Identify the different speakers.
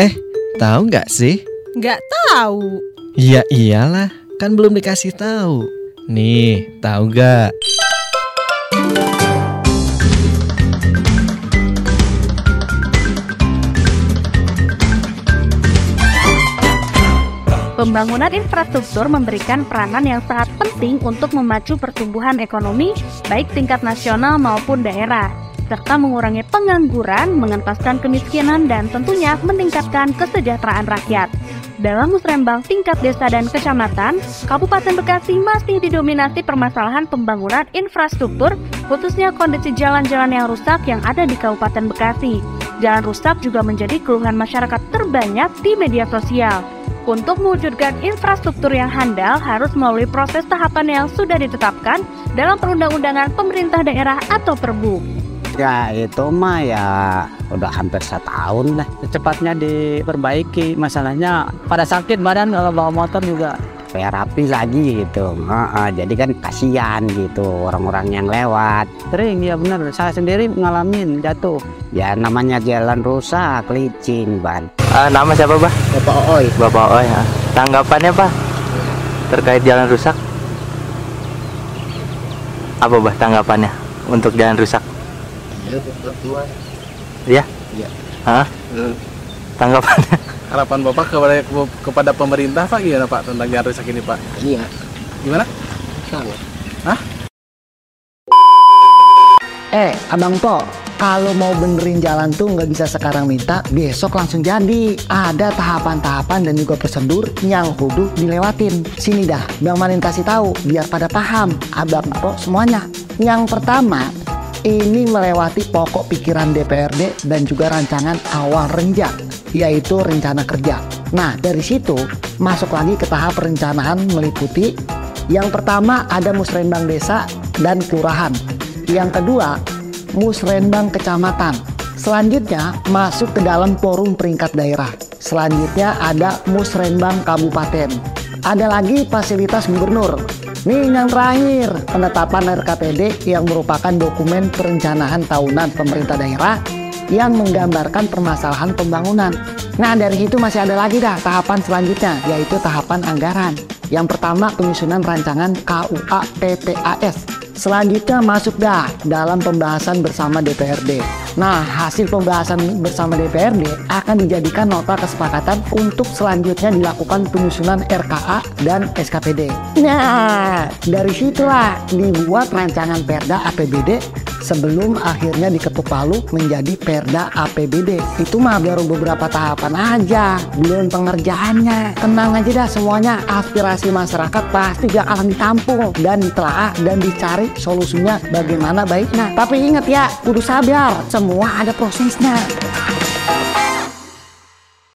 Speaker 1: Eh, tahu nggak sih?
Speaker 2: Nggak tahu.
Speaker 1: Ya iyalah, kan belum dikasih tahu. Nih, tahu nggak?
Speaker 3: Pembangunan infrastruktur memberikan peranan yang sangat penting untuk memacu pertumbuhan ekonomi, baik tingkat nasional maupun daerah, serta mengurangi pengangguran, mengentaskan kemiskinan, dan tentunya meningkatkan kesejahteraan rakyat. Dalam musrembang tingkat desa dan kecamatan, Kabupaten Bekasi masih didominasi permasalahan pembangunan infrastruktur, khususnya kondisi jalan-jalan yang rusak yang ada di Kabupaten Bekasi. Jalan rusak juga menjadi keluhan masyarakat terbanyak di media sosial. Untuk mewujudkan infrastruktur yang handal harus melalui proses tahapan yang sudah ditetapkan dalam perundang-undangan pemerintah daerah atau perbu.
Speaker 4: Ya itu mah ya udah hampir setahun lah. Cepatnya diperbaiki. Masalahnya pada sakit badan kalau bawa motor juga terapi lagi gitu. Heeh, jadi kan kasihan gitu orang-orang yang lewat. Sering ya benar. Saya sendiri ngalamin jatuh. Ya namanya jalan rusak, licin ban.
Speaker 5: Ah, nama siapa, Bah?
Speaker 4: Bapak Oi.
Speaker 5: Bapak Oi. ya. Tanggapannya, Pak, terkait jalan rusak? Apa, Bah, tanggapannya untuk jalan rusak? Ya?
Speaker 6: Iya.
Speaker 5: Hah? Tanggapannya?
Speaker 6: Harapan Bapak kepada kepada pemerintah Pak gimana Pak tentang jalan rusak ini Pak?
Speaker 4: Iya.
Speaker 6: Gimana?
Speaker 7: Eh, Abang Po, kalau mau benerin jalan tuh nggak bisa sekarang minta, besok langsung jadi. Ada tahapan-tahapan dan juga prosedur yang kudu dilewatin. Sini dah, Bang Manin kasih tahu biar pada paham. Abang Po semuanya. Yang pertama, ini melewati pokok pikiran DPRD dan juga rancangan awal renja, yaitu rencana kerja. Nah, dari situ masuk lagi ke tahap perencanaan meliputi yang pertama ada musrenbang desa dan kelurahan. Yang kedua, musrenbang kecamatan. Selanjutnya masuk ke dalam forum peringkat daerah. Selanjutnya ada musrenbang kabupaten. Ada lagi fasilitas gubernur. Nih yang terakhir, penetapan RKPD yang merupakan dokumen perencanaan tahunan pemerintah daerah yang menggambarkan permasalahan pembangunan. Nah dari situ masih ada lagi dah tahapan selanjutnya yaitu tahapan anggaran. Yang pertama penyusunan rancangan KUA PPAS. Selanjutnya masuk dah dalam pembahasan bersama DPRD. Nah, hasil pembahasan bersama DPRD akan dijadikan nota kesepakatan untuk selanjutnya dilakukan penyusunan RKA dan SKPD. Nah, dari situlah dibuat rancangan Perda APBD sebelum akhirnya diketuk palu menjadi Perda APBD. Itu mah baru beberapa tahapan aja, belum pengerjaannya. Tenang aja dah semuanya, aspirasi masyarakat pasti bakalan ditampung dan ditelaah dan dicari solusinya bagaimana baiknya. Tapi ingat ya, kudu sabar, semua ada prosesnya.